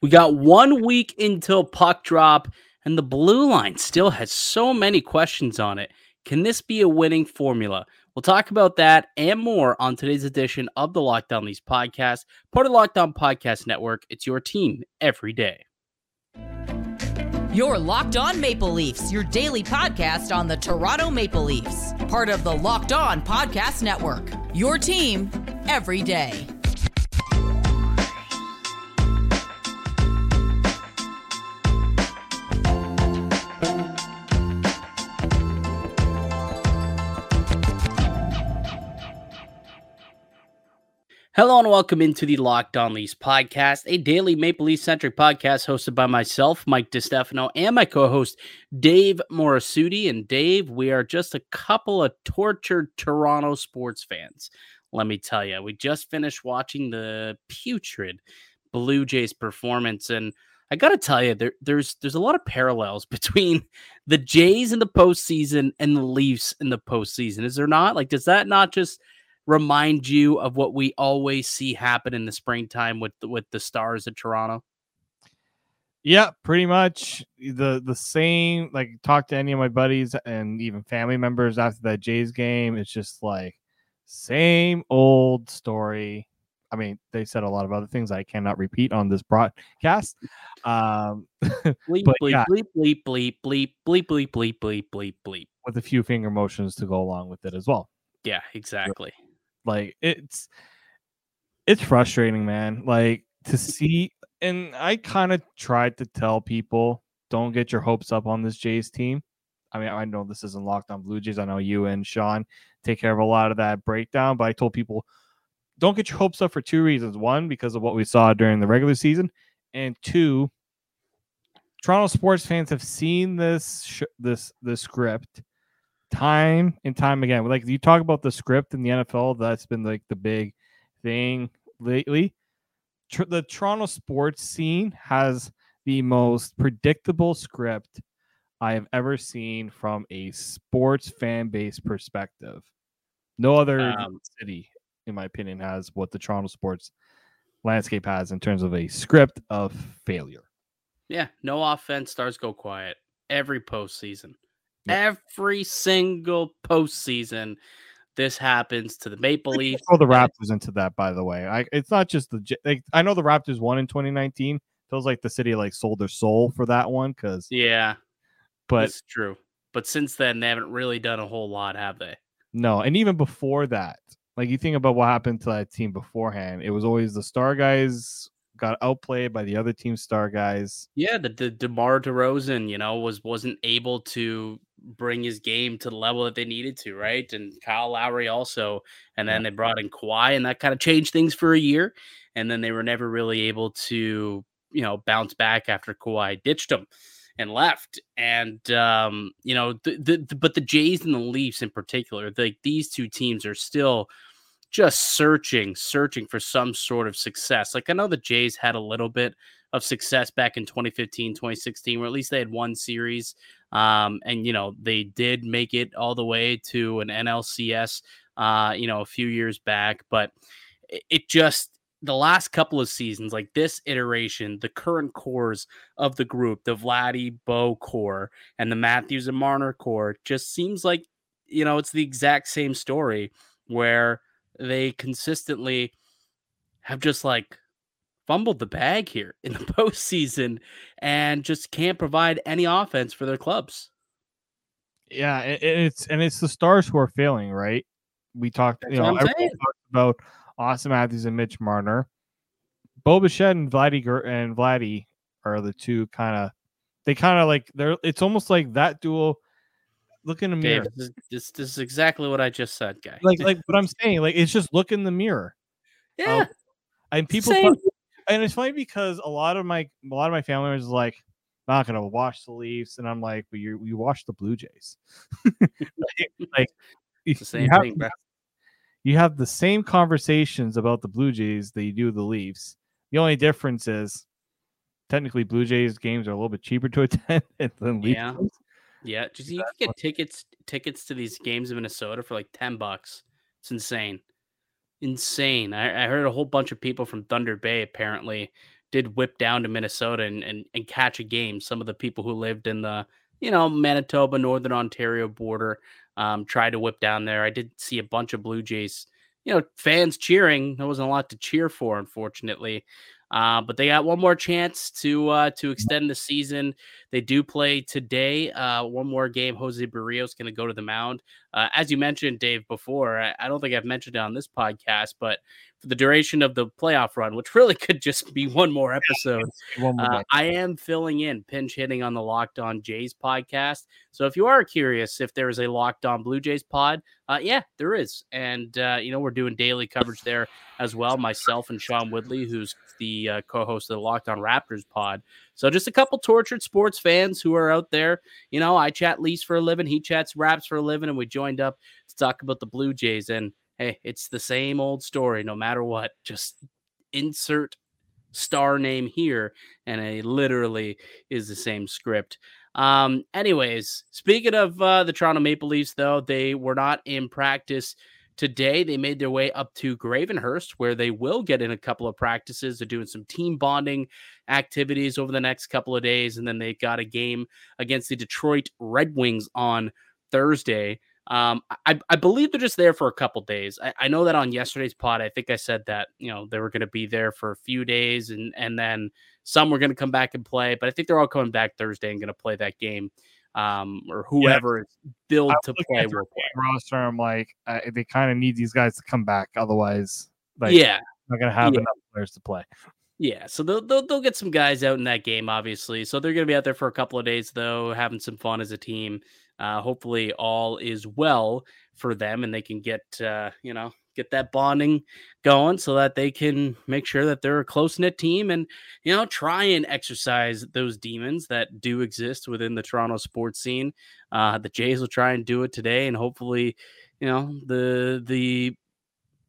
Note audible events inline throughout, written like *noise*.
We got one week until puck drop, and the blue line still has so many questions on it. Can this be a winning formula? We'll talk about that and more on today's edition of the Locked On Leafs podcast, part of On Podcast Network. It's your team every day. Your Locked On Maple Leafs, your daily podcast on the Toronto Maple Leafs, part of the Locked On Podcast Network. Your team every day. Hello and welcome into the Locked On Leafs podcast, a daily Maple Leaf centric podcast hosted by myself, Mike DiStefano, and my co-host Dave Morassutti. And Dave, we are just a couple of tortured Toronto sports fans. Let me tell you, we just finished watching the putrid Blue Jays performance, and I got to tell you, there, there's there's a lot of parallels *laughs* between the Jays in the postseason and the Leafs in the postseason. Is there not? Like, does that not just remind you of what we always see happen in the springtime with the, with the Stars of Toronto? Yeah, pretty much the the same. Like, talk to any of my buddies and even family members after that Jays game. It's just like same old story. I mean, they said a lot of other things I cannot repeat on this broadcast. Um, *laughs* bleep, but bleep, yeah, bleep, bleep, bleep, bleep, bleep, bleep, bleep, bleep, bleep, bleep. with a few finger motions to go along with it as well. Yeah, exactly. Like it's it's frustrating, man. Like to mm. see and I kind of tried to tell people don't get your hopes up on this Jays team. I mean, I know this isn't locked on Blue Jays. I know you and Sean take care of a lot of that breakdown, but I told people don't get your hopes up for two reasons. One, because of what we saw during the regular season, and two, Toronto sports fans have seen this sh- this this script time and time again. Like you talk about the script in the NFL, that's been like the big thing lately. Tr- the Toronto sports scene has the most predictable script I have ever seen from a sports fan base perspective. No other Um, city, in my opinion, has what the Toronto sports landscape has in terms of a script of failure. Yeah, no offense. Stars go quiet every postseason. Every single postseason, this happens to the Maple Leafs. Throw the Raptors into that, by the way. I it's not just the like I know the Raptors won in 2019. Feels like the city like sold their soul for that one because, Yeah, but it's true. But since then, they haven't really done a whole lot, have they? no, and even before that, like you think about what happened to that team beforehand, it was always the star guys got outplayed by the other team's star guys. Yeah, the, the DeMar DeRozan, you know, was wasn't able to bring his game to the level that they needed to, right? And Kyle Lowry also, and then they brought in Kawhi, and that kind of changed things for a year. And then they were never really able to, you know, bounce back after Kawhi ditched them and left. And um, you know, the, the, the but the Jays and the Leafs in particular, like these two teams are still just searching, searching for some sort of success. Like I know the Jays had a little bit of success back in 2015, 2016, where at least they had one series. Um, and you know, they did make it all the way to an NLCS uh, you know, a few years back, but it, just the last couple of seasons, like this iteration, the current cores of the group, the Vladdy Bo core and the Matthews and Marner core, just seems like you know it's the exact same story where they consistently have just like fumbled the bag here in the *laughs* postseason and just can't provide any offense for their clubs. Yeah, and it's and it's the stars who are failing, right? We talked, That's you know, everyone talked about Auston Matthews and Mitch Marner. Bo Bichette and Vladdy and Vladdy are the two kind of they kind of like they're it's almost like that duo. Look in the mirror. Dave, this, is- this, this is exactly what I just said, guy. Like like what I'm saying, like it's just look in the mirror. yeah, um, And people Same. and it's funny because a lot of my a lot of my family members is like not gonna watch the Leafs, and I'm like, but you you watch the Blue Jays. *laughs* like, like you, it's the you same have, thing, bro. you have the same conversations about the Blue Jays that you do the Leafs. The only difference is technically Blue Jays games are a little bit cheaper to *laughs* attend than Leafs. Yeah. games. Yeah, just you can get tickets tickets to these games in Minnesota for like ten bucks. It's insane, insane. I, I heard a whole bunch of people from Thunder Bay apparently did whip down to Minnesota and, and, and catch a game. Some of the people who lived in the, you know, Manitoba, Northern Ontario border um, tried to whip down there. I did see a bunch of Blue Jays, you know, fans cheering. There wasn't a lot to cheer for, unfortunately. Uh, but they got one more chance to uh, to extend the season. They do play today. Uh, one more game. Jose Berrios going to go to the mound. Uh, as you mentioned, Dave, before, I, I, don't think I've mentioned it on this podcast, but for the duration of the playoff run, which really *laughs* could just be one more episode. Yeah, more uh, I am filling in pinch hitting on the Locked On Jays podcast. So if you are curious if there is a Locked On Blue Jays pod, uh, yeah, there is. And, uh, you know, we're doing daily coverage there as well. Myself and Sean Woodley, who's the uh, co host of the Locked On Raptors pod. So just a couple tortured sports fans who are out there. You know, I chat Leafs for a living, he chats Raps for a living, and we joined up to talk about the Blue Jays. And hey, it's the same old story no matter what. Just insert star name here, and it literally is the same script. Um, anyways, speaking of uh, the Toronto Maple Leafs, though, they were not in practice today. They made their way up to Gravenhurst, where they will get in a couple of practices. They're doing some team bonding activities over the next couple of days, and then they've got a game against the Detroit Red Wings on Thursday. Um, I, I believe they're just there for a couple days. I, I know that on yesterday's pod, I think I said that you know they were going to be there for a few days, and and then some were going to come back and play. But I think they're all coming back Thursday and going to play that game. Um, or whoever yeah. is billed to play will play. Roster, I'm like, they kind of need these guys to come back, otherwise, like, yeah, not going to have yeah. enough players to play. Yeah, so they'll, they'll they'll get some guys out in that game, obviously. So they're going to be out there for a couple of days, though, having some fun as a team. Uh, hopefully, all is well for them, and they can get uh, you know get that bonding going, so that they can make sure that they're a close knit team, and you know try and exercise those demons that do exist within the Toronto sports scene. Uh, the Jays will try and do it today, and hopefully, you know the the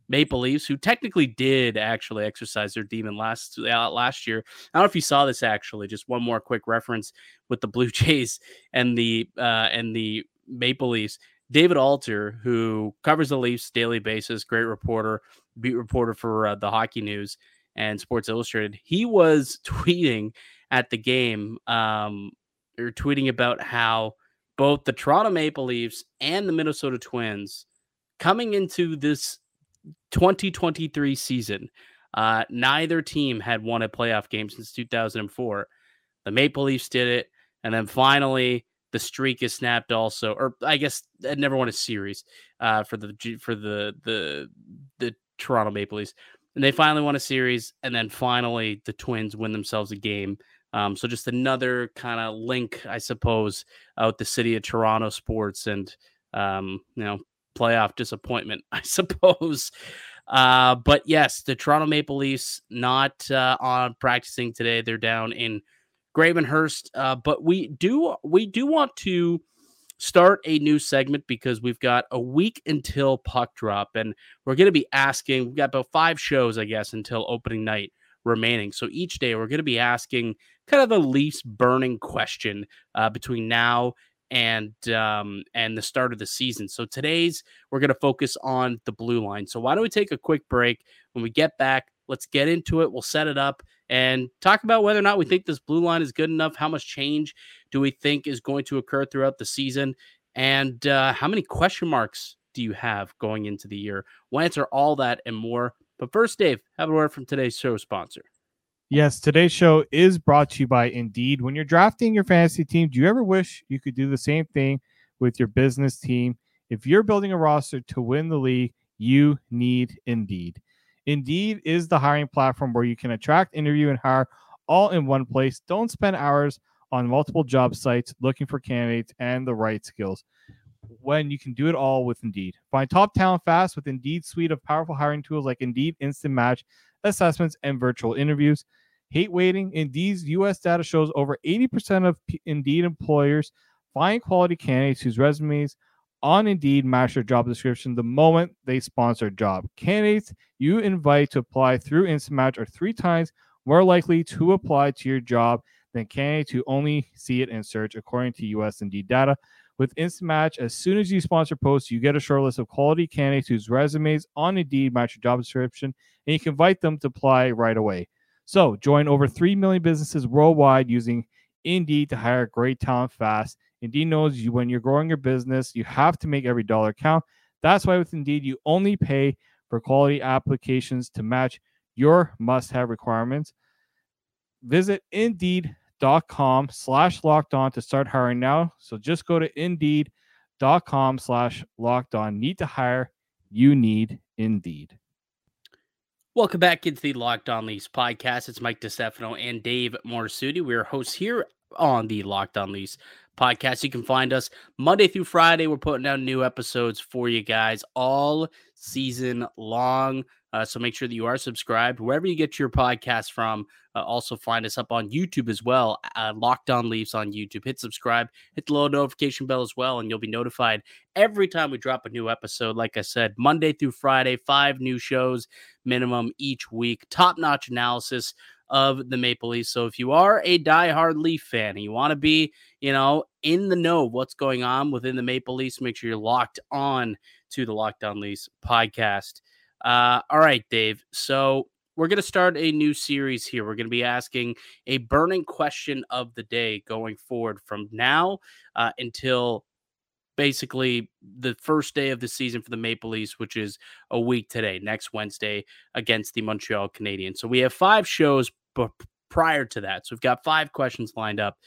Maple Leafs, who technically did actually exercise their demon last uh, last year. I don't know if you saw this actually. Just one more quick reference with the Blue *laughs* Jays and the uh, and the Maple Leafs. David Alter, who covers the Leafs daily basis, great reporter, beat reporter for uh, the Hockey News and Sports Illustrated. He was *laughs* tweeting at the game, um, or tweeting about how both the Toronto Maple Leafs and the Minnesota Twins coming into this 2023 season, uh, neither team had won a playoff game since 2004. The Maple Leafs did it, and then finally the streak is snapped. Also, or I guess had never won a series uh, for the for the the the Toronto Maple Leafs, and they finally won a series, and then finally the Twins win themselves a game. Um, so just another kind of link, I suppose, out the city of Toronto sports and um, you know playoff disappointment, *laughs* I suppose. Uh, but yes, the Toronto Maple Leafs not uh, on practicing today. They're down in Gravenhurst. Uh, but we do we do want to start a new segment because we've got a week until puck drop, and we're going to be asking. We've got about five shows, I guess, until opening night remaining. So each day we're going to be asking kind of the Leafs burning question uh, between now and um, and the start of the season. So today's we're going to focus on the blue line. So why don't we take a quick break? When we get back, let's get into it. We'll set it up and talk about whether or not we think this blue line is good enough. How much change do we think is going to occur throughout the season? And uh, how many question marks do you have going into the year? We'll answer all that and more. But first, Dave, have a word from today's show sponsor. Yes, today's show is brought to you by Indeed. When you're drafting your fantasy team, do you ever wish you could do the same thing with your business team? If you're building a roster to win the league, you need Indeed. Indeed is the hiring platform where you can attract, interview, and hire all in one place. Don't spend hours on multiple job sites looking for candidates and the right skills when you can do it all with Indeed. Find top talent fast with Indeed suite of powerful hiring tools like Indeed Instant Match assessments, and virtual interviews. Hate waiting. Indeed's U.S. data shows over 80% of Indeed employers find quality candidates whose resumes on Indeed match their job description the moment they sponsor a job. Candidates you invite to apply through Instant Match are three times more likely to apply to your job than candidates who only see it in search, according to U.S. Indeed data. With Instant Match, as soon as you sponsor posts, you get a short list of quality candidates whose resumes on Indeed match your job description, and you can invite them to apply right away. So join over 3 million businesses worldwide using Indeed to hire great talent fast. Indeed knows you when you're growing your business, you have to make every dollar count. That's why with Indeed, you only pay for quality applications to match your must-have requirements. Visit Indeed.com slash locked on to start hiring now. So just go to Indeed.com slash locked on. Need to hire. You need Indeed. Welcome back into the Locked On Leafs podcast. It's Mike DiStefano and Dave Morassutti. We are hosts here on the Locked On Leafs podcast. You can find us Monday through Friday. We're putting out new episodes for you guys all season long. Uh, so make sure that you are subscribed wherever you get your podcast from. Uh, also find us up on YouTube as well. Uh, Locked On Leafs on YouTube. Hit subscribe. Hit the little notification bell as well, and you'll be notified every time we drop a new episode. Like I said, Monday through Friday, five new shows minimum each week. Top notch analysis of the Maple Leafs. So if you are a diehard Leaf fan and you want to be, you know, in the know of what's going on within the Maple Leafs, make sure you're locked on to the Locked On Leafs podcast. Uh, all right, Dave. So we're going to start a new series here. We're going to be asking a burning question of the day going forward from now uh, until basically the first day of the season for the Maple Leafs, which is a week today, next Wednesday against the Montreal Canadiens. So we have five shows b- prior to that. So we've got five questions lined up.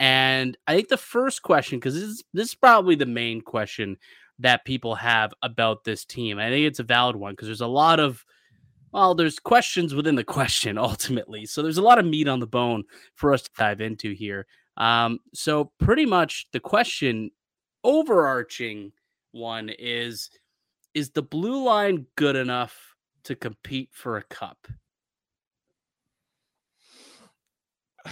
And I think the first question, because this this is probably the main question that people have about this team. I think it's a valid one because there's a lot of well, there's questions within the *laughs* question ultimately. So there's a lot of meat on the bone for us to dive into here. Um, so pretty much the question, overarching one is is the blue line good enough to compete for a cup? *sighs*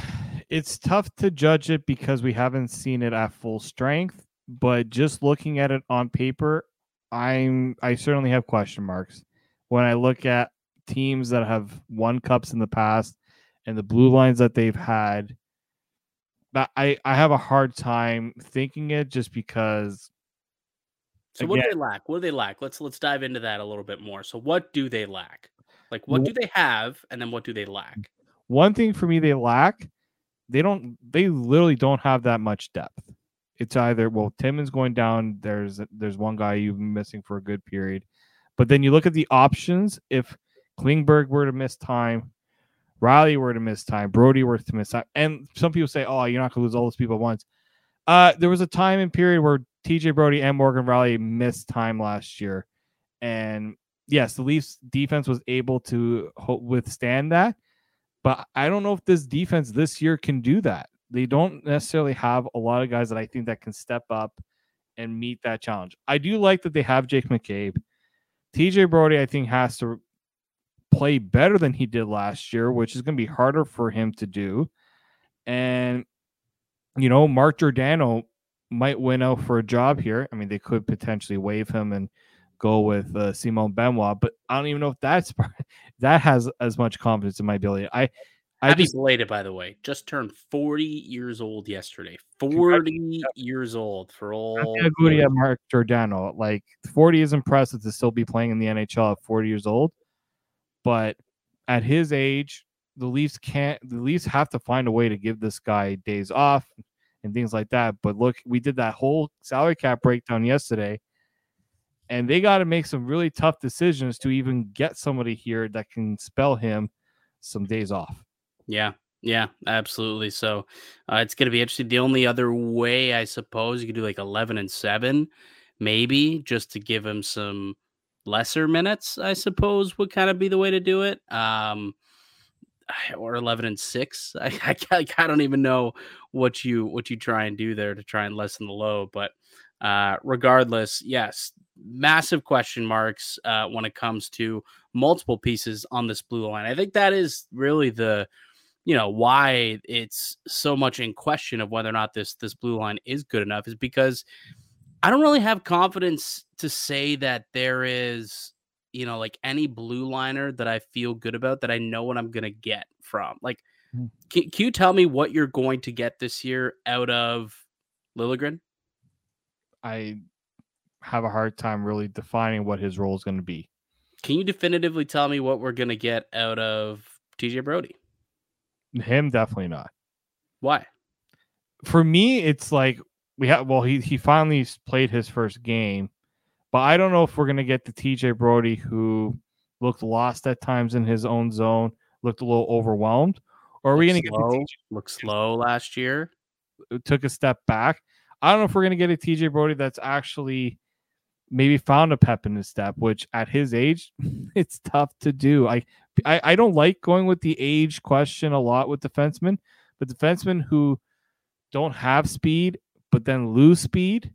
It's tough to judge it because we haven't seen it at full strength but just looking at it on paper, I'm I certainly have question marks when I look at teams that have won cups in the past and the blue lines that they've had. That I I have a hard time thinking it just because. So again, what do they lack? What do they lack? Let's let's dive into that a little bit more. So what do they lack? Like what do they have, and then what do they lack? One thing for me they lack, they don't. They literally don't have that much depth it's either well Timmins going down. There's there's one guy you've been missing for a good period, but then you look at the options. If Klingberg were to miss time, Rielly were to miss time, Brodie were to miss time, and some people say, "Oh, you're not going to lose all those people at once." Uh, there was a time and period where TJ Brodie and Morgan Rielly missed time last year, and yes, the Leafs defense was able to withstand that, but I don't know if this defense this year can do that they don't necessarily have a lot of guys that I think that can step up and meet that challenge. I do like that they have Jake McCabe. TJ Brodie, I think, has to play better than he did last year, which is going to be harder for him to do. And, you know, Mark Giordano might win out for a job here. I mean, they could potentially waive him and go with uh, Simon Benoit, but I don't even know if that's *laughs* that has as much confidence in my ability. I I Happy just, belated, by the way. Just turned 40 years old yesterday. 40 years old for all. Good at Mark Giordano. Like 40 is impressive to still be playing in the NHL at 40 years old. But at his age, the Leafs can't. The Leafs have to find a way to give this guy days off and things like that. But look, we did that whole salary cap breakdown yesterday, and they got to make some really tough decisions to even get somebody here that can spell him some days off. Yeah. Yeah, absolutely. So uh, it's going to be interesting. The only other way, I suppose, you could do like 11 and 7, maybe just to give him some lesser minutes, I suppose, would kind of be the way to do it. Um, *sighs* or 11 and 6. *laughs* I, I, I don't even know what you what you try and do there to try and lessen the low, but uh, regardless, yes, massive question marks uh, when it comes to multiple pieces on this blue line. I think that is really the you know why it's so much in question of whether or not this this blue line is good enough is because I don't really have confidence to say that there is you know like any blue liner that I feel good about that I know what I'm gonna get from. Like, mm. can, can you tell me what you're going to get this year out of Liljegren? I have a hard time really defining what his role is going to be. Can you definitively tell me what we're going to get out of TJ Brodie? Him, definitely not. Why? For me, it's like we have. Well, he he finally played his first game, but I don't know if we're gonna get the TJ Brodie who looked lost at times in his own zone, looked a little overwhelmed, or are we gonna slow, get the TJ look slow last year? Uh, took a step back? I don't know if we're gonna get a TJ Brodie that's actually maybe found a pep in his step, which at his age, *laughs* it's tough to do. I, I I don't like going with the age question a lot with defensemen, but defensemen who don't have speed but then lose speed,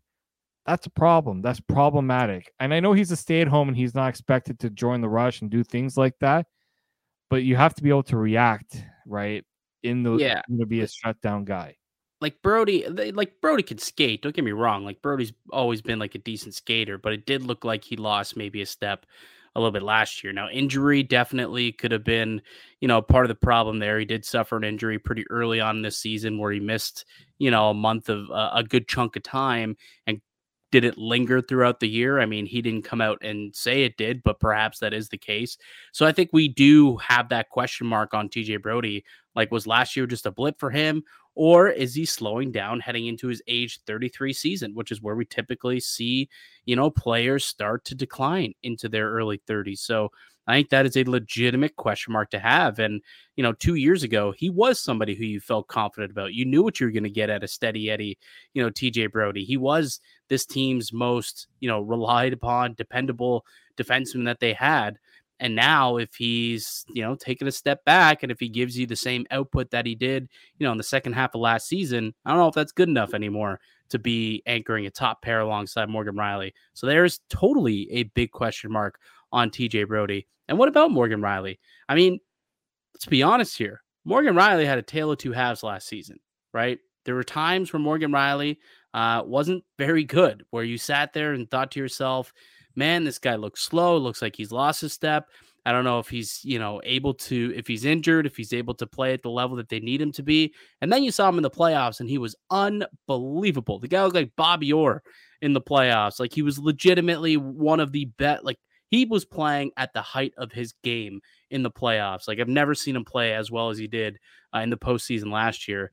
that's a problem. That's problematic. And I know he's a stay at home and he's not expected to join the rush and do things like that, but you have to be able to react, right? In the Yeah. to be a shutdown guy. like Brodie, they, like Brodie could skate. Don't get me wrong. Like Brodie's always been like a decent skater, but it did look like he lost maybe a step a little bit last year. Now, injury definitely could have been, you know, part of the problem there. He did suffer an injury pretty early on this season where he missed, you know, a month of uh, a good chunk of time and did it linger throughout the year? I mean, he didn't come out and say it did, but perhaps that is the case. So I think we do have that question mark on TJ Brodie. Like, was last year just a blip for him? Or is he slowing down heading into his age 33 season, which is where we typically see, you know, players start to decline into their early 30s. So I think that is a legitimate question mark to have. And, you know, two years ago, he was somebody who you felt confident about. You knew what you were going to get at a steady Eddie, you know, TJ Brodie. He was this team's most, you know, relied upon, dependable defenseman that they had. And now, if he's, you know, taking a step back and if he gives you the same output that he did, you know, in the second half of last season, I don't know if that's good enough anymore to be anchoring a top pair alongside Morgan Rielly. So there's totally a big question mark on TJ Brodie. And what about Morgan Rielly? I mean, let's be honest here. Morgan Rielly had a tale of two halves last season, right? There were times where Morgan Rielly uh, wasn't very good, where you sat there and thought to yourself, man, this guy looks slow, looks like he's lost a step. I don't know if he's, you know, able to, if he's injured, if he's able to play at the level that they need him to be. And then you saw him in the playoffs and he was unbelievable. The guy looked like Bobby Orr in the playoffs. Like he was legitimately one of the bet, like he was playing at the height of his game in the playoffs. Like I've never seen him play as well as he did uh, in the postseason last year.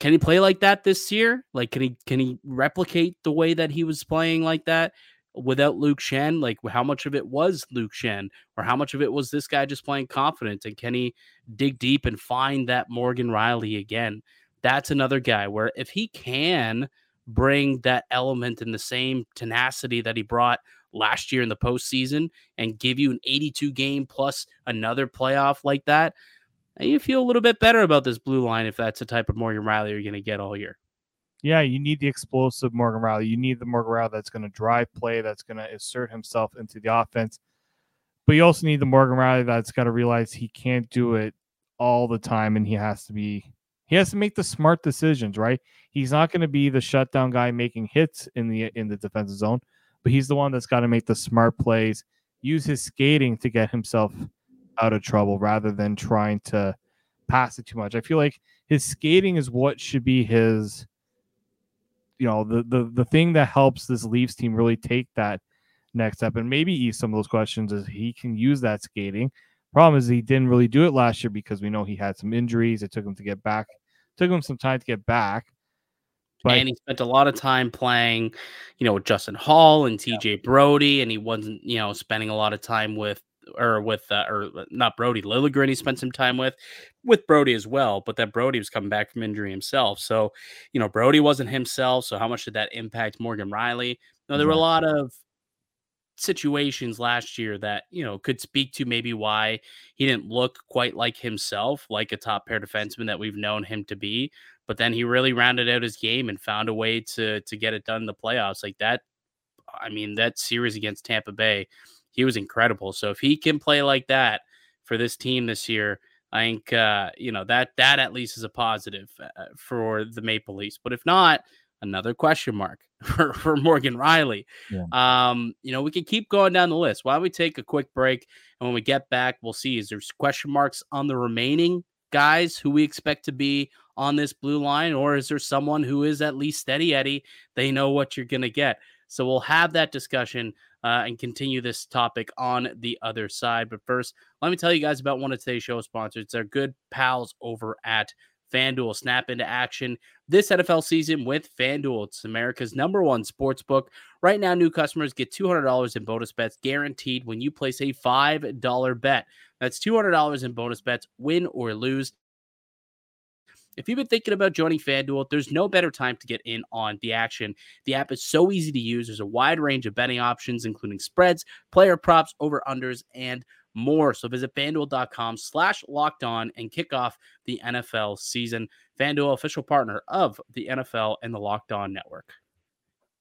Can he play like that this year? Like, can he can he replicate the way that he was playing like that without Luke Schenn? Like, how much of it was Luke Schenn, or how much of it was this guy just playing confident? And can he dig deep and find that Morgan Rielly again? That's another guy where if he can bring that element and the same tenacity that he brought last year in the postseason and give you an 82 game plus another playoff like that, you feel a little bit better about this blue line if that's the type of Morgan Rielly you're going to get all year. Yeah, you need the explosive Morgan Rielly. You need the Morgan Rielly that's going to drive play, that's going to assert himself into the offense. But you also need the Morgan Rielly that's got to realize he can't do it all the time and he has to be he has to make the smart decisions, right? He's not going to be the shutdown guy making hits in the in the defensive zone, but he's the one that's got to make the smart plays, use his skating to get himself out of trouble rather than trying to pass it too much. I feel like his skating is what should be his you know the the the thing that helps this Leafs team really take that next step and maybe ease some of those questions is he can use that skating. Problem is he didn't really do it last year because we know he had some injuries. It took him to get back. took him some time to get back. But and he spent a lot of time playing, you know, with Justin Holl and TJ yeah. Brodie, and he wasn't, you know, spending a lot of time with or with uh, or not Brodie Liljegren. He spent some time with with Brodie as well, but that Brodie was coming back from injury himself. So, you know, Brodie wasn't himself. So, how much did that impact Morgan Rielly? No, there were a lot of situations last year that you know could speak to maybe why he didn't look quite like himself, like a top pair defenseman that we've known him to be. But then he really rounded out his game and found a way to to get it done in the playoffs. Like that, I mean, that series against Tampa Bay he was incredible. So if he can play like that for this team this year, I think uh, you know that that at least is a positive uh, for the Maple Leafs. But if not, another question mark *laughs* for, for Morgan Rielly. Yeah. Um, you know, we can keep going down the list. Why don't we take a quick break? And when we get back, we'll see is there's question marks on the remaining guys who we expect to be on this blue line, or is there someone who is at least steady Eddie? They know what you're gonna get. So we'll have that discussion uh, and continue this topic on the other side. But first, let me tell you guys about one of today's show sponsors. They're good pals over at FanDuel. Snap into action this NFL season with FanDuel. It's America's number one sports book. Right now, new customers get $200 in bonus bets guaranteed when you place a $5 bet. That's $200 in bonus bets, win or lose. If you've been thinking about joining FanDuel, there's no better time to get in on the action. The app is so easy to use. There's a wide range of betting options, including spreads, player props, over unders, and more. So visit fanduel.com slash locked on and kick off the NFL season. FanDuel, official partner of the NFL and the Locked On Network.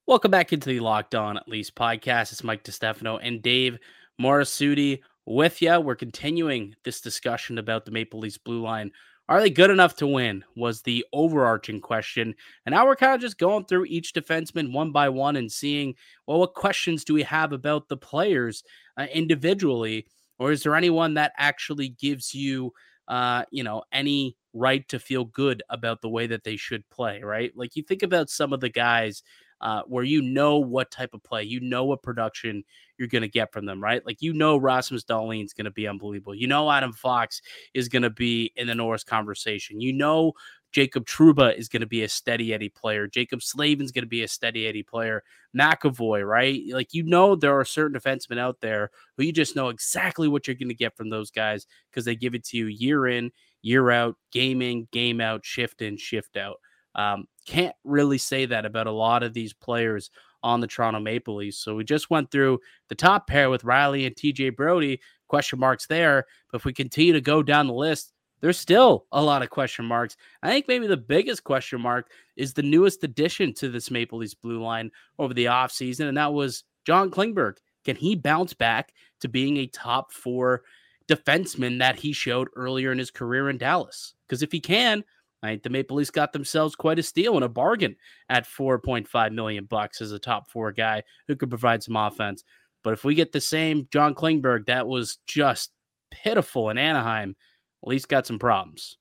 Welcome back into the Locked On at Least podcast. It's Mike DiStefano and Dave Morassutti with you. We're continuing this discussion about the Maple Leafs blue line are they good enough to win? Was the overarching question. And now we're kind of just going through each defenseman one by one and seeing, well, what questions do we have about the players uh, individually? Or is there anyone that actually gives you, uh, you know, any right to feel good about the way that they should play, right? Like you think about some of the guys uh, where you know what type of play, you know what production you're going to get from them, right? Like you know Rasmus Dahlin is going to be unbelievable. You know Adam Fox is going to be in the Norris conversation. You know Jacob Trouba is going to be a steady Eddie player. Jaccob Slavin's going to be a steady Eddie player. McAvoy, right? Like you know there are certain defensemen out there who you just know exactly what you're going to get from those guys because they give it to you year in, year out, game in, game out, shift in, shift out. Um, can't really say that about a lot of these players on the Toronto Maple Leafs. So we just went through the top pair with Rielly and TJ Brodie, question marks there. But if we continue to go down the list, there's still a lot of question marks. I think maybe the biggest question mark is the newest addition to this Maple Leafs blue line over the offseason, and that was John Klingberg. Can he bounce back to being a top four defenseman that he showed earlier in his career in Dallas? Because if he can, Right, the Maple Leafs got themselves quite a steal and a bargain at 4.5 million bucks as a top four guy who could provide some offense. But if we get the same John Klingberg, that was just pitiful in Anaheim, at least got some problems.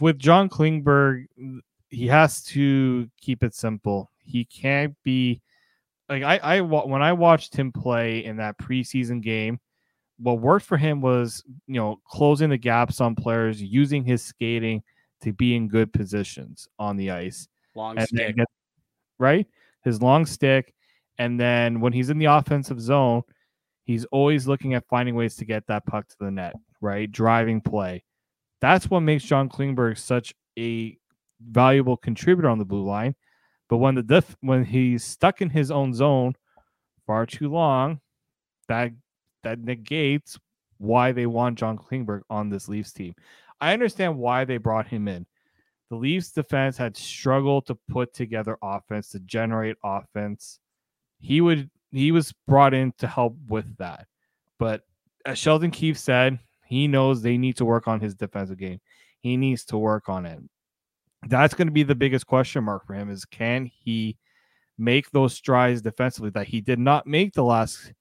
With John Klingberg, he has to keep it simple. He can't be like I, I when I watched him play in that preseason game what worked for him was you know closing the gaps on players, using his skating to be in good positions on the ice. Long stick, get, right? His long stick, and then when he's in the offensive zone, he's always looking at finding ways to get that puck to the net. Right, driving play. That's what makes John Klingberg such a valuable contributor on the blue line. But when the diff, when he's stuck in his own zone far too long, that that negates why they want John Klingberg on this Leafs team. I understand why they brought him in. The Leafs defense had struggled to put together offense to generate offense. He would he was brought in to help with that. But as Sheldon Keefe said, he knows they need to work on his defensive game. He needs to work on it. That's going to be the biggest question mark for him is can he make those strides defensively that he did not make the last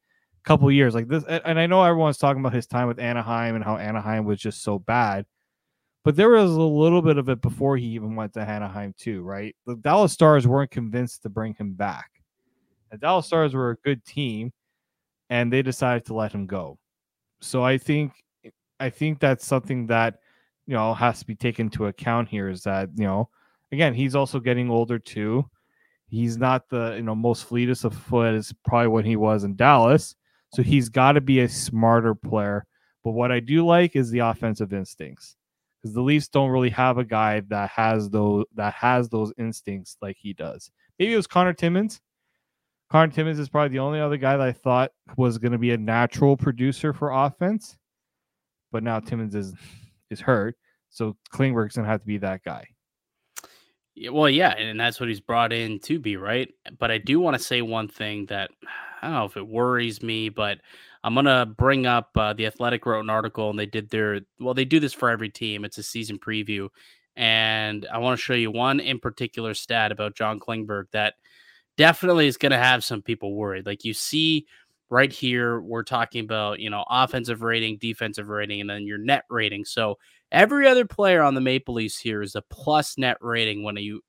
couple years like this and i know everyone's talking about his time with anaheim and how anaheim was just so bad but there was a little bit of it before he even went to anaheim too right? The dallas stars weren't convinced to bring him back. The dallas stars were a good team and they decided to let him go. So i think i think that's something that you know has to be taken into account here is that you know again he's also getting older too. He's not the you know most fleetest of foot is probably what he was in dallas so he's got to be a smarter player. But what I do like is the offensive instincts because the Leafs don't really have a guy that has those that has those instincts like he does. Maybe it was Connor Timmins. Connor Timmins is probably the only other guy that I thought was going to be a natural producer for offense, but now Timmins is is hurt, so Klingberg's going to have to be that guy. Yeah, well, yeah, and that's what he's brought in to be, right? But I do want to say one thing that I don't know if it worries me, but I'm gonna bring up uh, the Athletic wrote an article, and they did their well, they do this for every team. It's a season preview, and I want to show you one in particular stat about John Klingberg that definitely is to have some people worried. Like you see right here, we're talking about you know offensive rating, defensive rating, and then your net rating. So Every other player on the Maple Leafs here is a plus net rating when you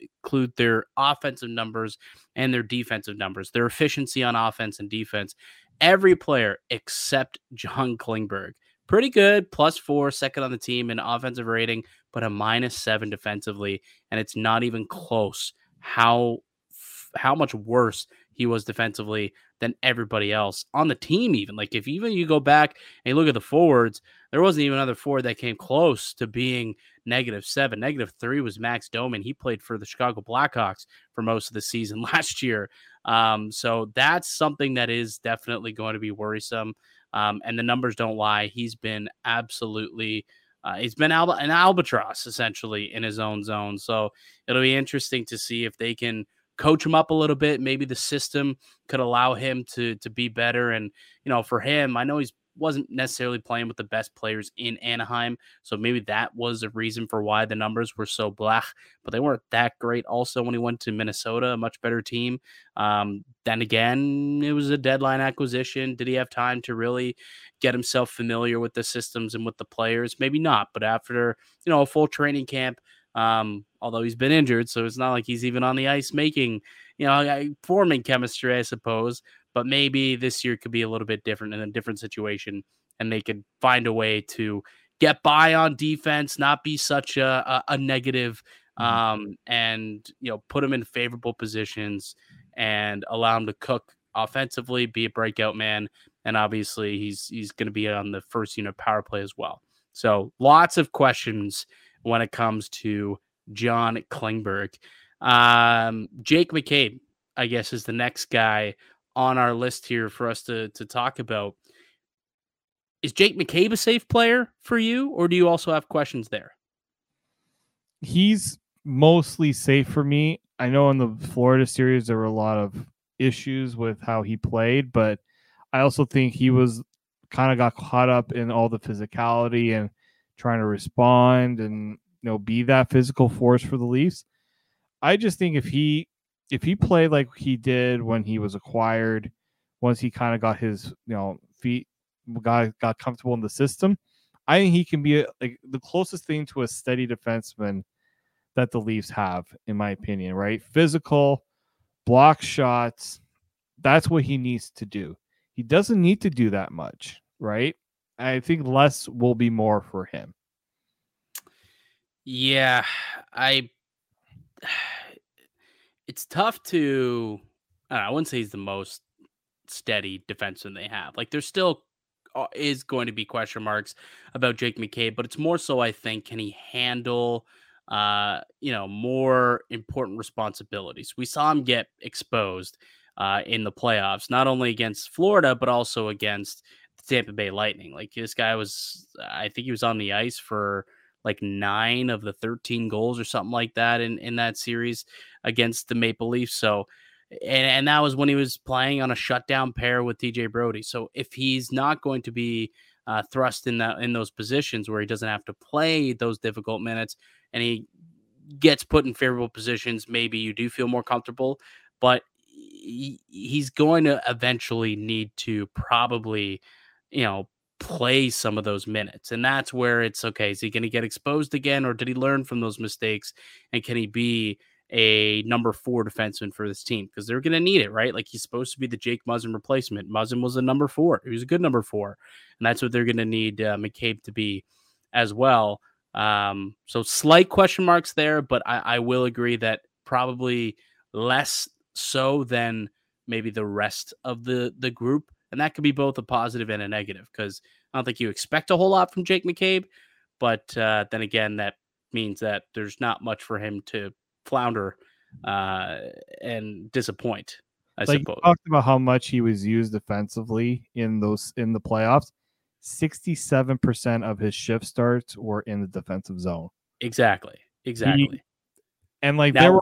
include their offensive numbers and their defensive numbers, their efficiency on offense and defense. Every player except John Klingberg, pretty good, plus four, second on the team in offensive rating, but a minus seven defensively, and it's not even close. How how much worse he was defensively than everybody else on the team. Even like if even you go back and look at the forwards, there wasn't even another forward that came close to being negative seven. Negative three was Max Domi. He played for the Chicago Blackhawks for most of the season *laughs* last year. Um, so that's something that is definitely going to be worrisome. Um, and the numbers don't lie. He's been absolutely. Uh, he's been an albatross essentially in his own zone. So it'll be interesting to see if they can coach him up a little bit. Maybe the system could allow him to to be better. And you know, for him, I know he's wasn't necessarily playing with the best players in Anaheim. So maybe that was a reason for why the numbers were so black, but they weren't that great also when he went to Minnesota, a much better team. Um, then again, it was a deadline acquisition. Did he have time to really get himself familiar with the systems and with the players? Maybe not, but after, you know, a full training camp, um, although he's been injured, so it's not like he's even on the ice making, you know, forming chemistry, I suppose. But maybe this year could be a little bit different in a different situation, and they could find a way to get by on defense, not be such a, a, a negative, mm-hmm. um, and you know, put him in favorable positions and allow him to cook offensively, be a breakout man, and obviously he's he's going to be on the first unit power play as well. So lots of questions when it comes to John Klingberg. Um, Jake McCabe, I guess, is the next guy on our list here for us to to talk about. Is Jake McCabe a safe player for you, or do you also have questions there? He's mostly safe for me. I know in the Florida series there were a lot of issues with how he played, but I also think he was kind of got caught up in all the physicality and trying to respond and you know be that physical force for the Leafs. I just think if he if he played like he did when he was acquired, once he kind of got his you know feet got got comfortable in the system, I think he can be a, like the closest thing to a steady defenseman that the Leafs have, in my opinion. Right, physical, block shots. That's what he needs to do. He doesn't need to do that much, right? I think less will be more for him. Yeah, I. It's tough to. I, know, I wouldn't say he's the most steady defenseman they have. Like, there still uh, is going to be question marks about Jake McCabe, but it's more so. I think can he handle, uh, you know, more important responsibilities? We saw him get exposed uh, in the playoffs, not only against Florida but also against Tampa Bay Lightning. Like this guy was, I think he was on the ice for like nine of the 13 goals or something like that in, in that series against the Maple Leafs. So, and, and that was when he was playing on a shutdown pair with TJ Brodie. So if he's not going to be uh, thrust in that in those positions where he doesn't have to play those difficult minutes and he gets put in favorable positions, maybe you do feel more comfortable. But he, he's going to eventually need to probably, you know, play some of those minutes. And that's where it's okay. Is he going to get exposed again, or did he learn from those mistakes? And can he be a number four defenseman for this team? Because they're going to need it, right? Like he's supposed to be the Jake Muzzin replacement. Muzzin was a number four, he was a good number four. And that's what they're going to need uh, McCabe to be as well. Um, so slight question marks there, but I, I will agree that probably less so than maybe the rest of the the group and that could be both a positive and a negative because I don't think you expect a whole lot from Jake McCabe, but uh, then again, that means that there's not much for him to flounder uh, and disappoint. I like suppose. talked about how much he was used defensively in those in the playoffs. Sixty-seven percent of his shift starts were in the defensive zone. Exactly. Exactly. He, and like now, there were.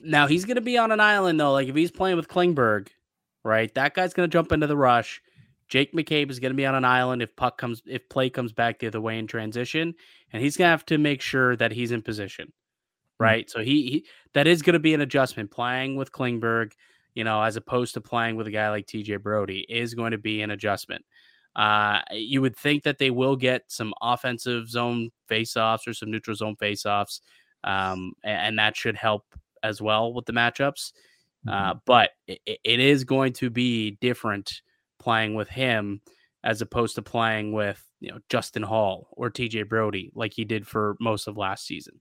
Now he's going to be on an island though. Like if he's playing with Klingberg, right? That guy's going to jump into the rush. Jake McCabe is going to be on an island if puck comes if play comes back the other way in transition, and he's going to have to make sure that he's in position, hmm. right? Mm-hmm. So he, he that is going to be an adjustment. Playing with Klingberg, you know, as opposed to playing with a guy like TJ Brodie is going to be an adjustment. Uh, you would think that they will get some offensive zone faceoffs or some neutral zone faceoffs um, and, and, that should help as well with the matchups. Uh, mm-hmm. Uh, but it, it is going to be different playing with him as opposed to playing with you know Justin Holl or TJ Brodie like he did for most of last season.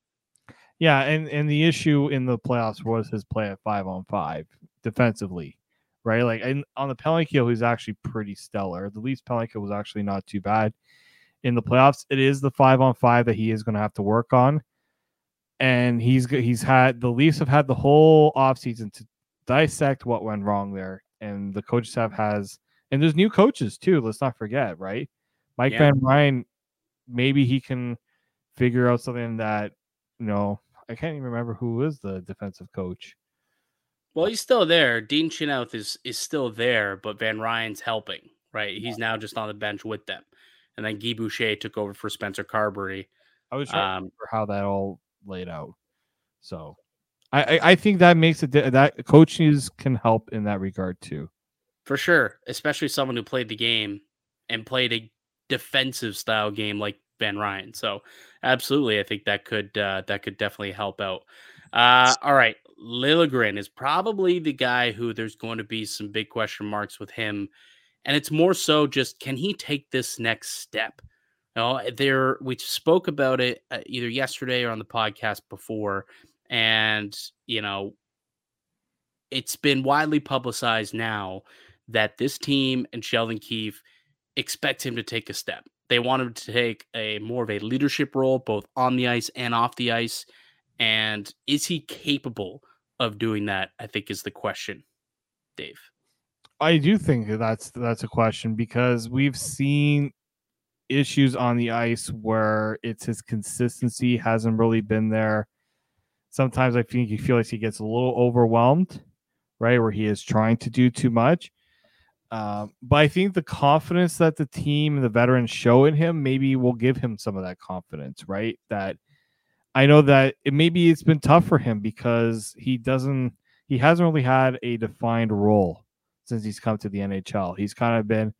Yeah, and and the issue in the playoffs was his play at five on five defensively, right? Like and on the penalty kill, he's actually pretty stellar. The Leafs penalty kill was actually not too bad in the playoffs. It is the five on five that he is going to have to work on, and he's he's had the Leafs have had the whole offseason to dissect what went wrong there, and the coach staff has, and there's new coaches too. Let's not forget, right? Mike yeah. Van Ryn, maybe he can figure out something that you know I can't even remember who is the defensive coach. Well, he's still there. Dean Chenoweth is is still there, but Van Ryn's helping. Right, he's now just on the bench with them, and then Guy Boucher took over for Spencer Carbery. I was trying um, for how that all laid out. So, I I, think that makes it that coaches can help in that regard too. For sure, especially someone who played the game and played a defensive style game like Van Ryn. So absolutely, I think that could uh, that could definitely help out. Uh, all right, Liljegren is probably the guy who there's going to be some big question marks with him, and it's more so just can he take this next step? You know, there we spoke about it uh, either yesterday or on the podcast before, and you know, it's been widely publicized now that this team and Sheldon Keefe expect him to take a step. They want him to take a more of a leadership role, both on the ice and off the ice. And is he capable of doing that? I think is the question, Dave. I do think that's that's a question because we've seen issues on the ice where it's his consistency hasn't really been there. Sometimes I think he feels like he gets a little overwhelmed, right? Where he is trying to do too much. Um, but I think the confidence that the team and the veterans show in him maybe will give him some of that confidence, right? That I know that it maybe it's been tough for him because he doesn't he hasn't really had a defined role since he's come to the NHL. He's kind of been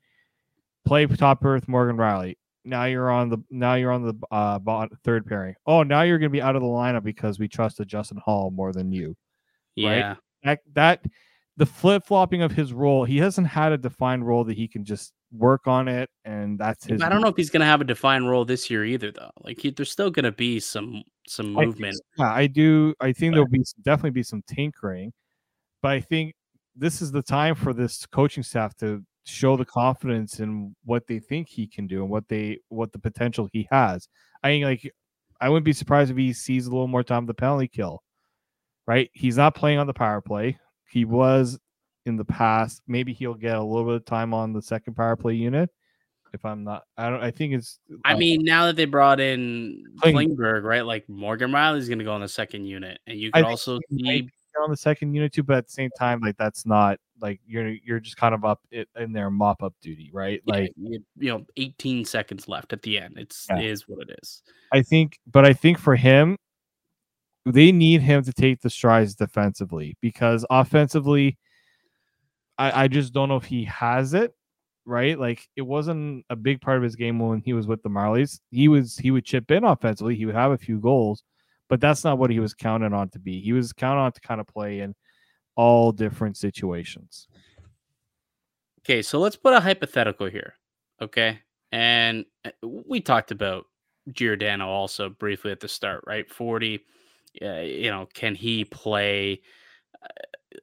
play top earth Morgan Rielly. Now you're on the now you're on the uh, third pairing. Oh, now you're going to be out of the lineup because we trusted Justin Holl more than you. Yeah. Right? That that the flip flopping of his role, he hasn't had a defined role that he can just work on it, and that's his. I don't know if he's going to have a defined role this year either, though. Like he, there's still going to be some some movement. I yeah, I do. I think there'll be definitely be some tinkering, but I think this is the time for this coaching staff to show the confidence in what they think he can do and what they what the potential he has. I mean, like I wouldn't be surprised if he sees a little more time the penalty kill. Right, he's not playing on the power play he was in the past. Maybe he'll get a little bit of time on the second power play unit. If I'm not, I don't. I think it's. I uh, mean, now that they brought in Klingberg, right? Like Morgan Rielly's going to go on the second unit, and you could also see on the second unit too. But at the same time, like that's not like you're you're just kind of up in their mop up duty, right? Yeah, like you, you, know, 18 seconds left at the end. It's yeah. is what it is. I think, but I think for him, they need him to take the strides defensively because offensively, I, I just don't know if he has it right? Like it wasn't a big part of his game when he was with the Marlies. He was he would chip in offensively, he would have a few goals, but that's not what he was counted on to be. He was counted on to kind of play in all different situations. Okay, so let's put a hypothetical here. Okay. And uh, we talked about Giordano also briefly at the start, right? 40 uh, you know, can he play? Uh,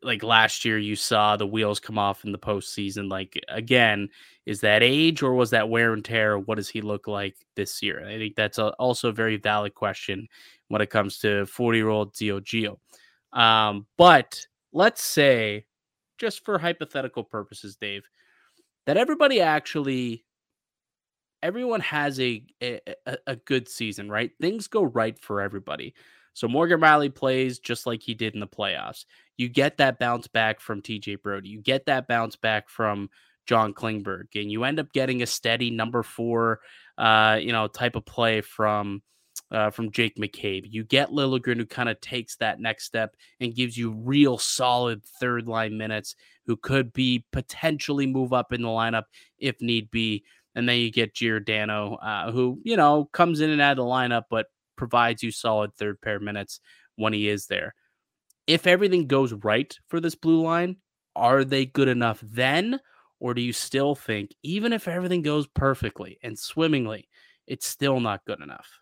like last year, you saw the wheels come off in the postseason. Like again, is that age or was that wear and tear? What does he look like this year? I think that's a, also a very valid question when it comes to 40 year old Zio Gio. Um, but let's say, just for hypothetical purposes, Dave, that everybody actually everyone has a, a a, good season, right? Things go right for everybody. So Morgan Rielly plays just like he did in the playoffs. You get that bounce back from TJ Brodie. You get that bounce back from John Klingberg, and you end up getting a steady number four, uh, you know, type of play from uh, from Jake McCabe. You get Liljegren, who kind of takes that next step and gives you real solid third line minutes, who could be potentially move up in the lineup if need be. And then you get Giordano, uh, who you know comes in and out of the lineup, but provides you solid third pair minutes when he is there. If everything goes right for this blue line, are they good enough then? Or do you still think, even if everything goes perfectly and swimmingly, it's still not good enough?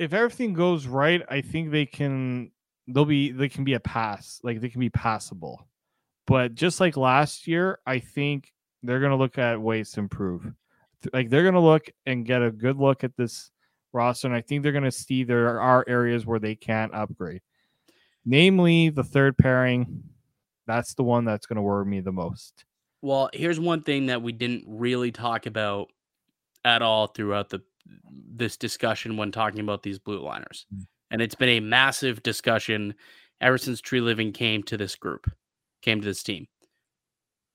If everything goes right, I think they can they'll be they can be a pass. Like they can be passable. But just like last year, I think they're gonna look at ways to improve. Like they're gonna look and get a good look at this roster, and I think they're gonna see there are areas where they can't upgrade. Namely, the third pairing. That's the one that's gonna worry me the most. Well, here's one thing that we didn't really talk about at all throughout the this discussion when talking about these blue liners. Mm. And it's been a massive discussion ever since Treliving came to this group, came to this team.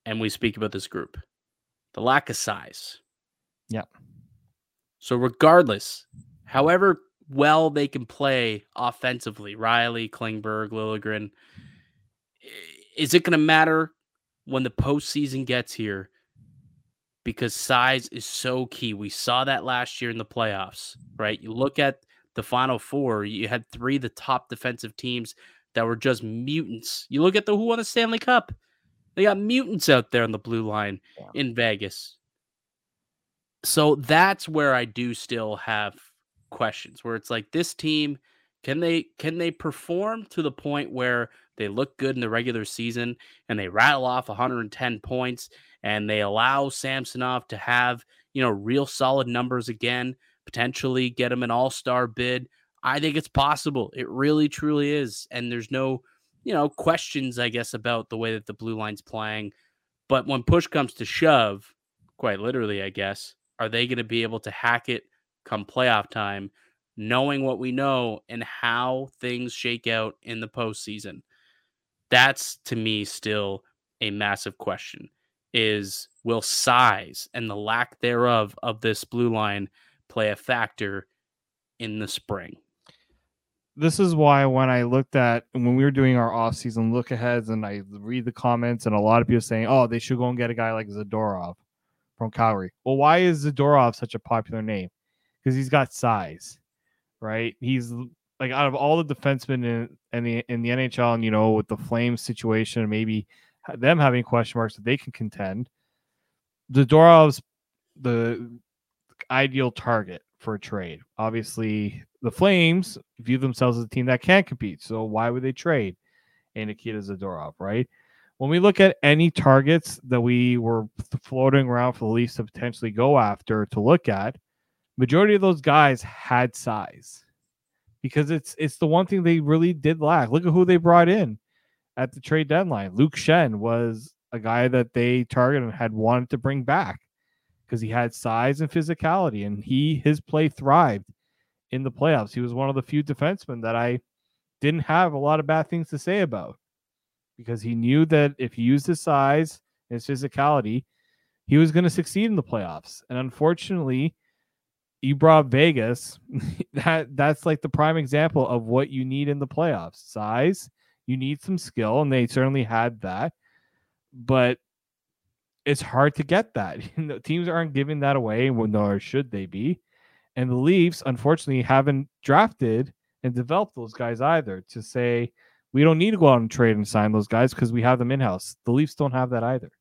And we speak about this group. The lack of size. Yeah. So regardless, however well they can play offensively, Rielly, Klingberg, Liljegren, is it going to matter when the postseason gets here? Because size is so key. We saw that last year in the playoffs, right? You look at the final four, you had three of the top defensive teams that were just mutants. You look at the who won the Stanley Cup. They got mutants out there on the blue line yeah. in Vegas. So that's where I do still have questions where it's like this team can they can they perform to the point where they look good in the regular season and they rattle off 110 points and they allow Samsonov to have, you know, real solid numbers again, potentially get him an all-star bid. I think it's possible. It really truly is. And there's no, you know, questions I guess about the way that the blue line's playing. But when push comes to shove, quite literally, I guess, are they going to be able to hack it come playoff time, knowing what we know and how things shake out in the postseason? That's to me still a massive question. Is will size and the lack thereof of this blue line play a factor in the spring? this is why when I looked at when we were doing our off-season look aheads and I read the comments and a lot of people saying, "Oh, they should go and get a guy like Zadorov." from Calgary. Well, why is Zadorov such a popular name? Because he's got size, right? He's like out of all the defensemen in, in the in the NHL, and you know, with the Flames situation, maybe them having question marks that they can contend. Zadorov's the ideal target for a trade. Obviously, the Flames view themselves as a team that can't compete. So why would they trade And Nikita Zadorov, right? when we look at any targets that we were floating around for the Leafs to potentially go after to look at, majority of those guys had size because it's it's the one thing they really did lack. Look at who they brought in at the trade deadline. Luke Schenn was a guy that they targeted and had wanted to bring back because he had size and physicality, and he his play thrived in the playoffs. He was one of the few defensemen that I didn't have a lot of bad things to say about because he knew that if he used his size and his physicality, he was going to succeed in the playoffs. And unfortunately, you brought Vegas. *laughs* that that's like the prime example of what you need in the playoffs. Size, you need some skill, and they certainly had that. But it's hard to get that. *laughs* teams aren't giving that away, nor should they be. And the Leafs, unfortunately, haven't drafted and developed those guys either to say, we don't need to go out and trade and sign those guys because we have them in house. The Leafs don't have that either.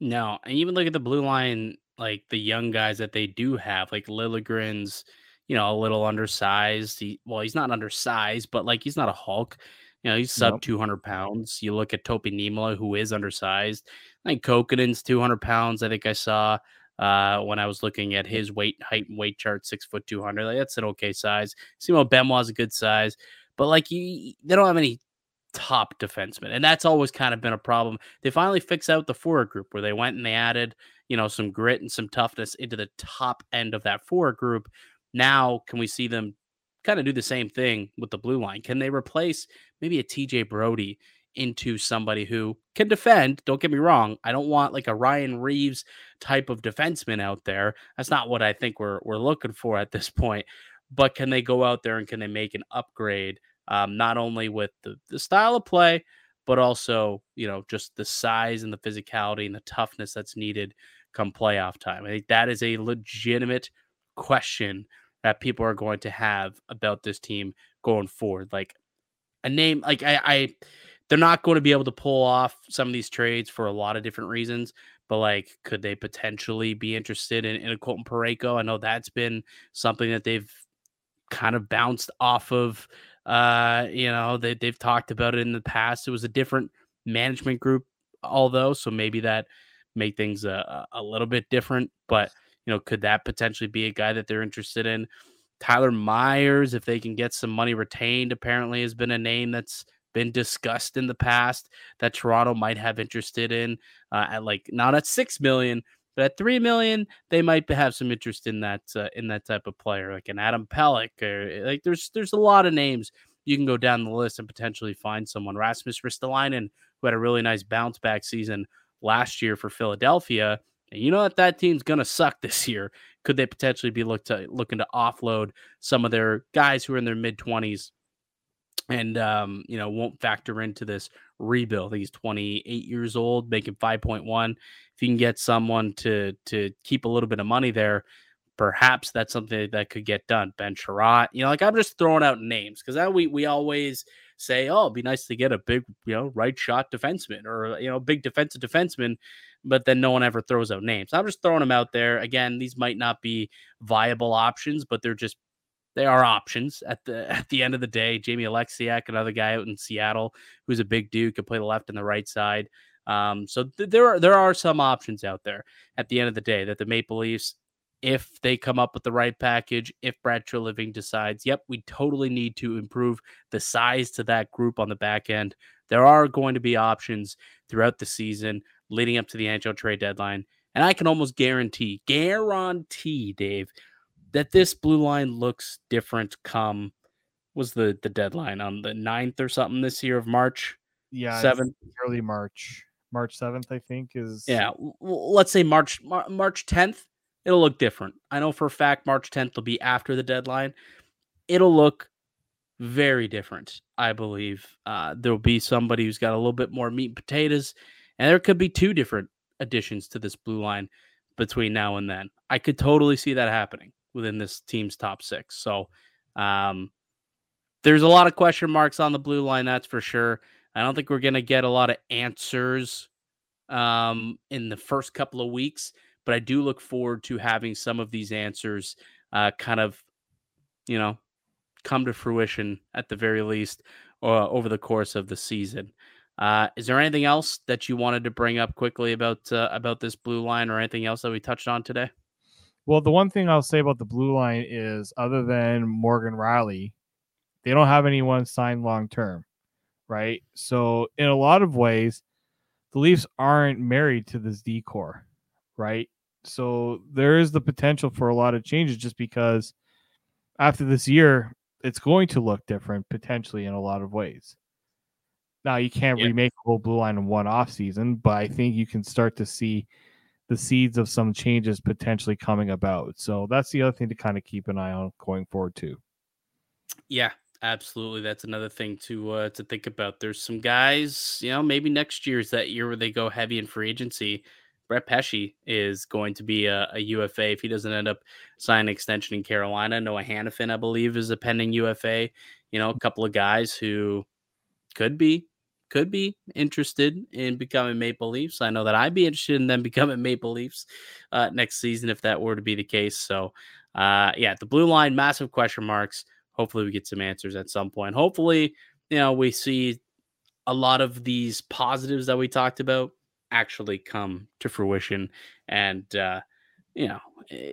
No, and even look at the blue line, like the young guys that they do have, like Liljegren's, you know, a little undersized. He, well, he's not undersized, but like he's not a Hulk. You know, he's sub nope. 200 pounds. You look at Topi Niemelä, who is undersized. Like Kokkonen's 200 pounds. I think I saw uh, when I was looking at his weight, height, and weight chart, six foot 200. Like, that's an okay size. Simon Benoit's a good size. But like you, they don't have any top defensemen, and that's always kind of been a problem. They finally fixed out the forward group where they went and they added, you know, some grit and some toughness into the top end of that forward group. Now, can we see them kind of do the same thing with the blue line? Can they replace maybe a TJ Brodie into somebody who can defend? Don't get me wrong. I don't want like a Ryan Reaves type of defenseman out there. That's not what I think we're we're looking for at this point. But can they go out there and can they make an upgrade um, not only with the, the style of play, but also, you know, just the size and the physicality and the toughness that's needed come playoff time. I think that is a legitimate question that people are going to have about this team going forward. Like a name, like I, I they're not going to be able to pull off some of these trades for a lot of different reasons. But like, could they potentially be interested in, in a Colton Parayko? I know that's been something that they've kind of bounced off of. Uh, you know, they they've talked about it in the past. It was a different management group, although, so maybe that make things a, a little bit different. But you know, could that potentially be a guy that they're interested in? Tyler Myers, if they can get some money retained, apparently has been a name that's been discussed in the past that Toronto might have interested in uh, at like not at six million, but at three million, they might have some interest in that uh, in that type of player, like an Adam Pelech, or like there's there's a lot of names you can go down the list and potentially find someone. Rasmus Ristolainen, who had a really nice bounce back season last year for Philadelphia. And you know that that team's gonna suck *laughs* this year. Could they potentially be look to looking to offload some of their guys who are in their mid twenties and um, you know won't factor into this rebuild. He's 28 years old, making 5.1. If you can get someone to to keep a little bit of money there, perhaps that's something that could get done. Ben Chiarot, you know, like I'm just throwing out names because that we we always say, oh, it'd be nice to get a big, you know, right shot defenseman or you know, big defensive defenseman, but then no one ever throws out names. I'm just throwing them out there. Again, these might not be viable options, but they're just they are options at the *laughs* at the end of the day. Jamie Oleksiak, another guy out in Seattle who's a big dude, can play the left and the right side. Um, so th- there are there are some options out there at the end of the day that the Maple Leafs, if they come up with the right package, if Brad Treliving decides, yep, we totally need to improve the size to that group on the back end, there are going to be options throughout the season leading up to the NHL trade deadline. And I can almost guarantee, guarantee, Dave, that this blue line looks different come was the the deadline on the 9th or something this year of March. Yeah, 7th early March. March 7th I think is Yeah, let's say March March 10th, it'll look different. I know for a fact March 10th will be after the deadline. It'll look very different, I believe. Uh, there'll be somebody who's got a little bit more meat and potatoes, and there could be two different additions to this blue line between now and then. I could totally see that happening within this team's top six. So um, there's a lot of question marks on the blue line, that's for sure. I don't think we're going to get a lot of answers um, in the first couple of weeks, but I do look forward to having some of these answers uh, kind of, you know, come to fruition at the very least uh, over the course of the season. Uh, is there anything else that you wanted to bring up quickly about uh, about this blue line, or anything else that we touched on today? Well, the one thing I'll say about the blue line is other than Morgan Rielly, they don't have anyone signed long term, right? So in a lot of ways, the Leafs aren't married to this decor, right? So there is the potential for a lot of changes just because after this year, it's going to look different potentially in a lot of ways. Now you can't yeah. remake the whole blue line in one off season, but I think you can start to see the seeds of some changes potentially coming about. So that's the other thing to kind of keep an eye on going forward too. Yeah, absolutely. That's another thing to uh, to think about. There's some guys, you know, maybe next year is that year where they go heavy in free agency. Brett Pesce is going to be a, a UFA if he doesn't end up signing an extension in Carolina. Noah Hanifin, I believe, is a pending UFA. You know, a couple of guys who could be could be interested in becoming Maple Leafs. I know that I'd be interested in them *laughs* becoming Maple Leafs uh, next season if that were to be the case. So, uh, yeah, the blue line, massive question marks. Hopefully, we get some answers at some point. Hopefully, you know, we see a lot of these positives that we talked about actually come to fruition and, uh, you know, eh,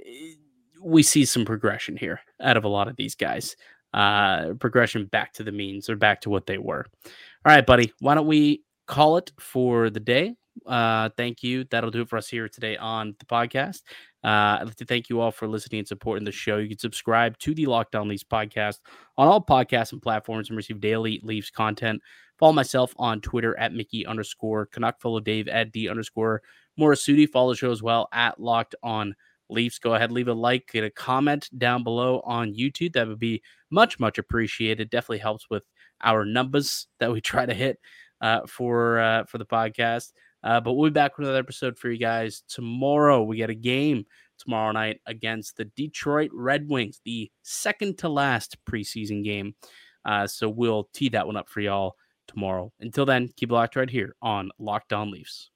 we see some progression here out of a lot of these guys. Uh, progression back to the means or back to what they were. All right, buddy. Why don't we call it for the day? Uh, thank you. That'll do it for us here today on the podcast. Uh, I'd like to thank you all for listening and supporting the show. You can subscribe to the Locked On Leafs podcast on all podcasts and platforms and receive daily Leafs content. Follow myself on Twitter at Mickey underscore Canuck. Follow Dave at D underscore Morassutti. Follow the show as well at Locked On Leafs. Go ahead, leave a like, get a comment down below on YouTube. That would be much, much appreciated. Definitely helps with our numbers *laughs* that we try to hit uh, for uh, for the podcast. Uh, but we'll be back with another episode for you guys tomorrow. We got a game tomorrow night against the Detroit Red Wings, the second to last preseason game. Uh, so we'll tee that one up for y'all tomorrow. Until then, keep locked right here on Locked On Leafs.